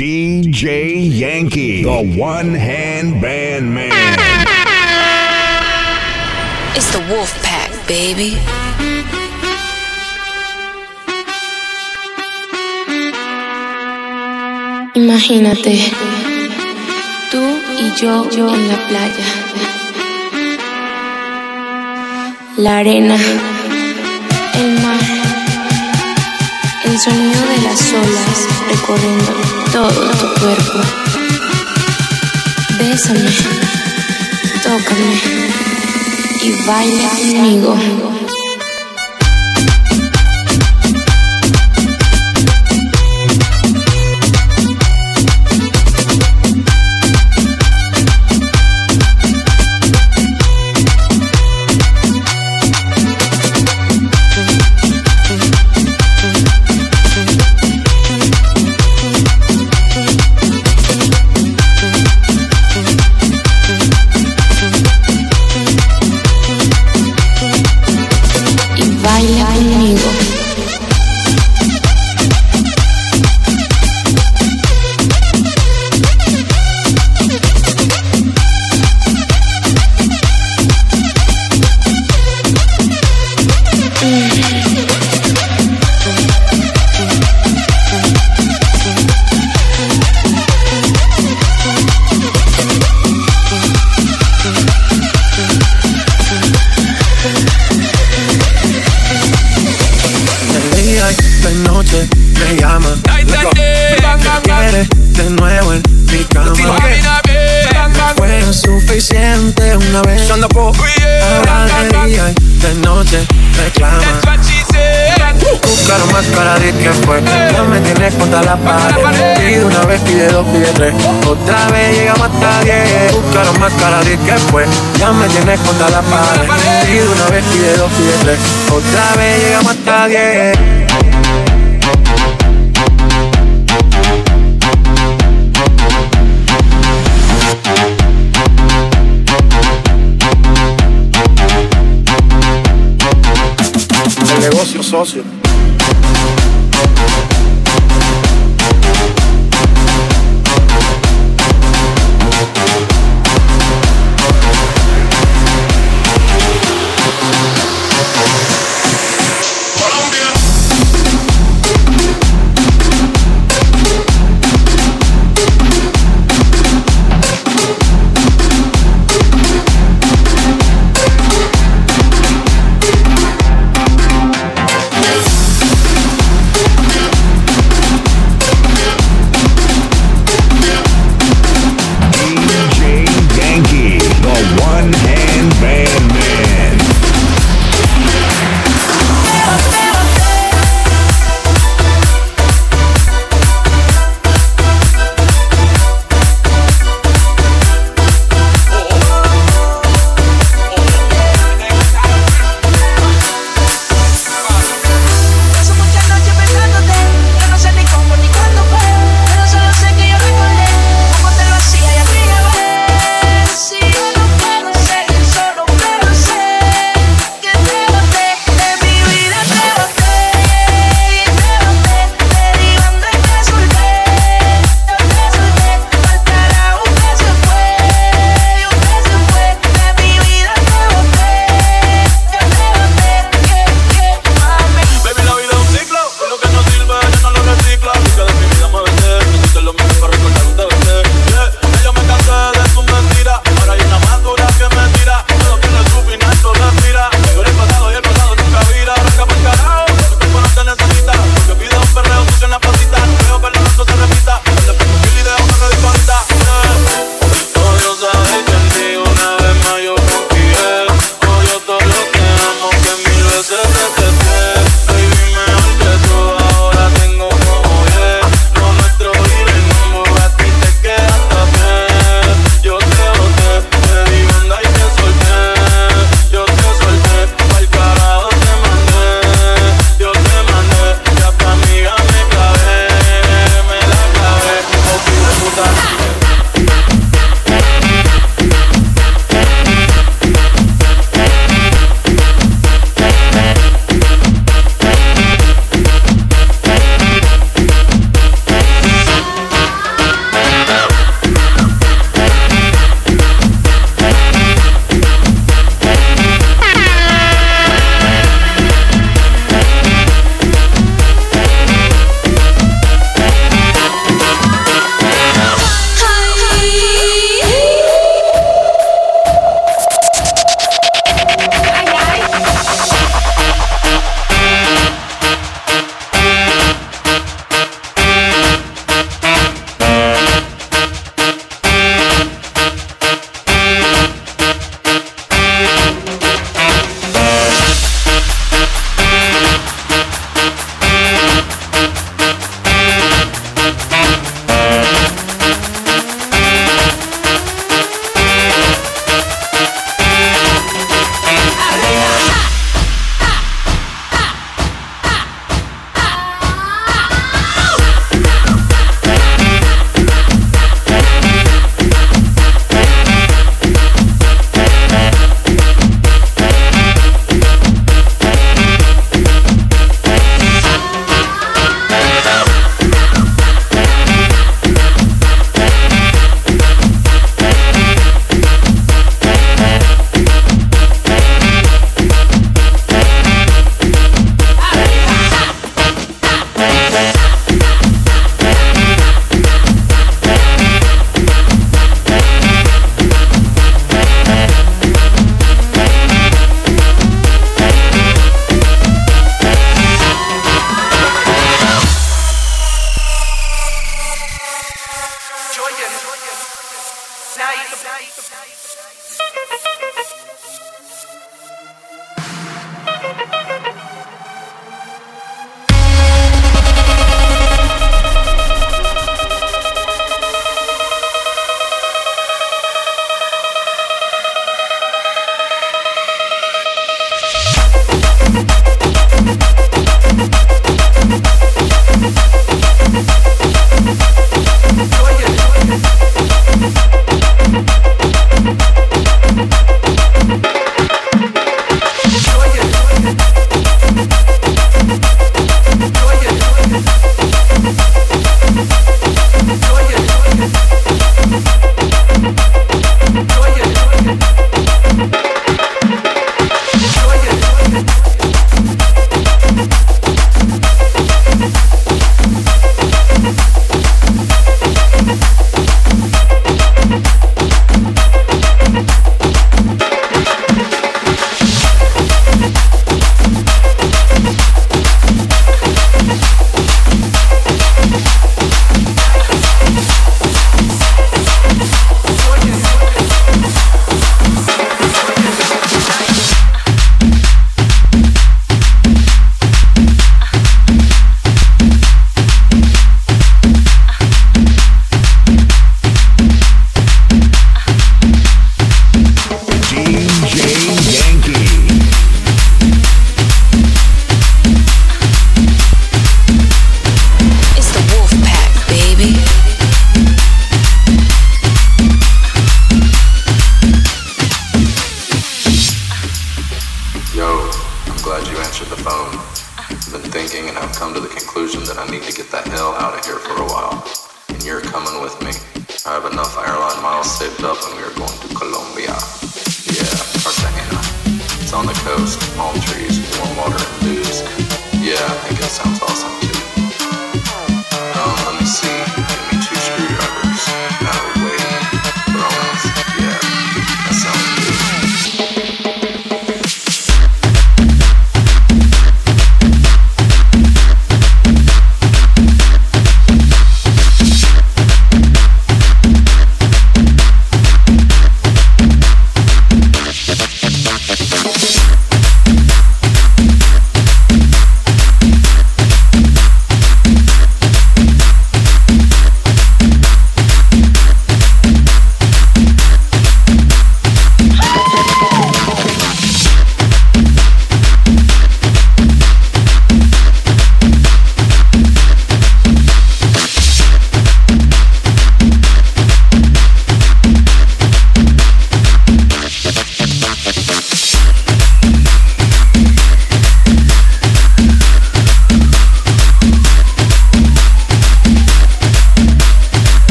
DJ Yankee, the one hand band man. It's the Wolf Pack, baby. Imagínate, tú y yo, yo en la playa. La arena, sonido de las olas recorriendo todo tu cuerpo. Bésame, tócame y baila conmigo. Contra la pared. Pide una vez, pide dos, pide tres. Otra vez llegamos hasta diez. Buscaron más cara de que fue. Ya me tienes contra la pared. Pide una vez, pide dos, pide tres. Otra vez llegamos hasta diez. Negocio socio.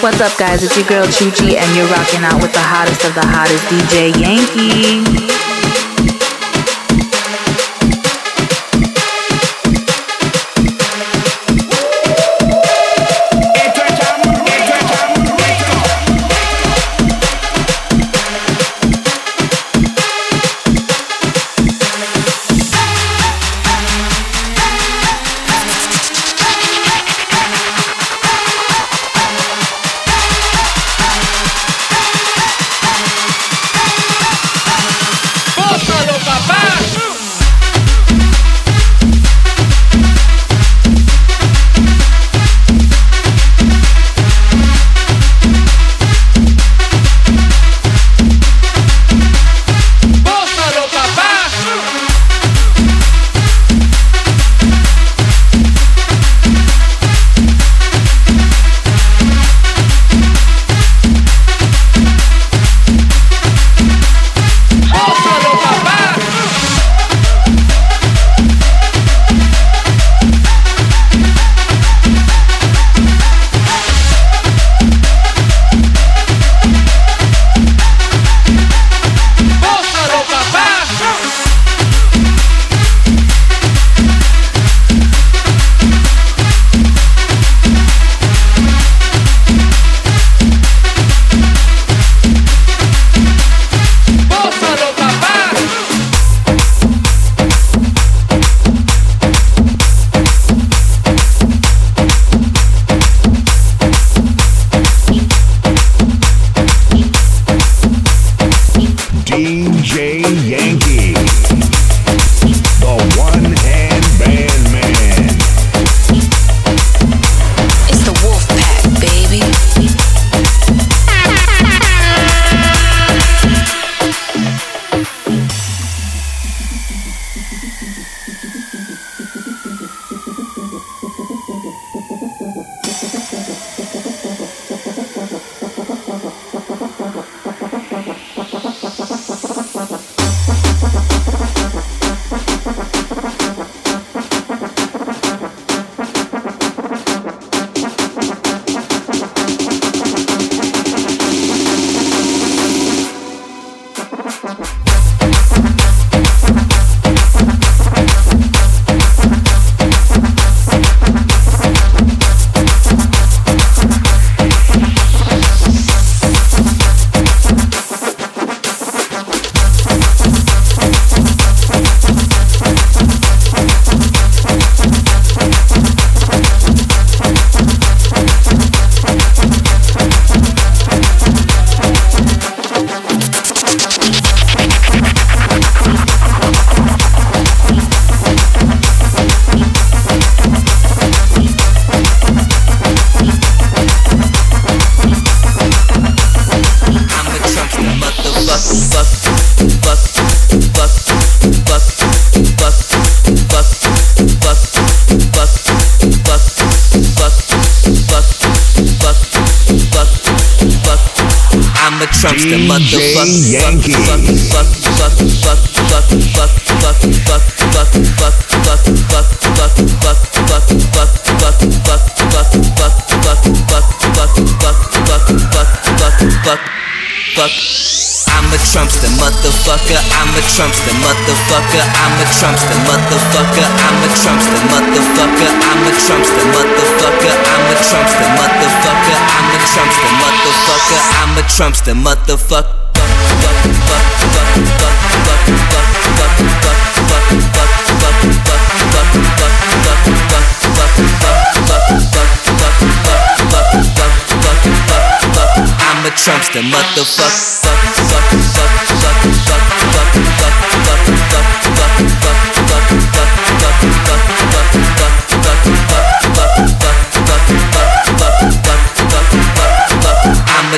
What's up, guys? It's your girl Chuchi, and you're rocking out with the hottest of the hottest DJ Yankee. Trumpster, motherfucker. I'm a Trumpster, motherfucker. I'm a Trumpster, motherfucker. I'm a Trumpster, motherfucker. I'm a Trumpster, motherfucker. I'm a Trumpster, motherfucker. I'm a Trumpster, motherfucker motherfucker. I'm a Trumpster, motherfucker. I'm a Trumpster, motherfucker.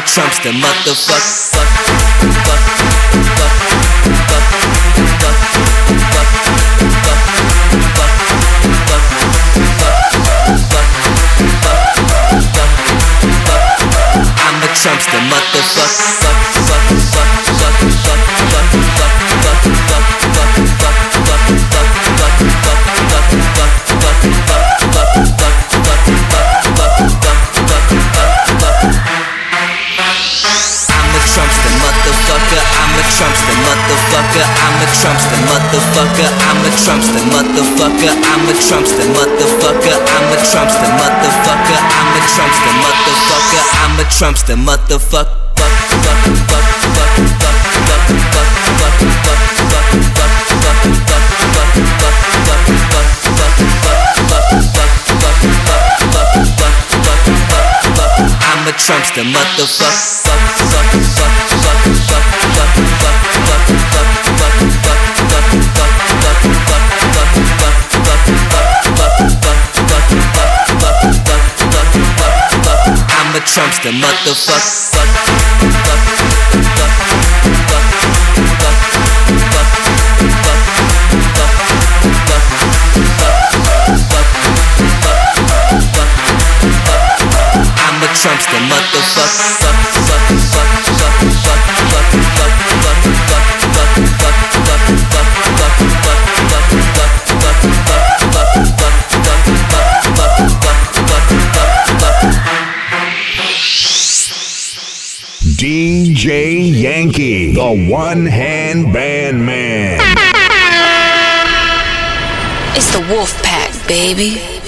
Donald Trump's the motherfucker. I'm Trump's the motherfucker. I'm a Trumpster motherfucker. I'm a Trumpster motherfucker. I'm a Trumpster motherfucker. I'm a Trumpster motherfucker. I'm a Trumpster motherfucker. I'm a Trumpster motherfucker. I'm a Trumpster motherfucker. the motherfucker. Trump's the motherfucker. DJ Yankee, the one hand band man. It's the Wolf Pack, baby.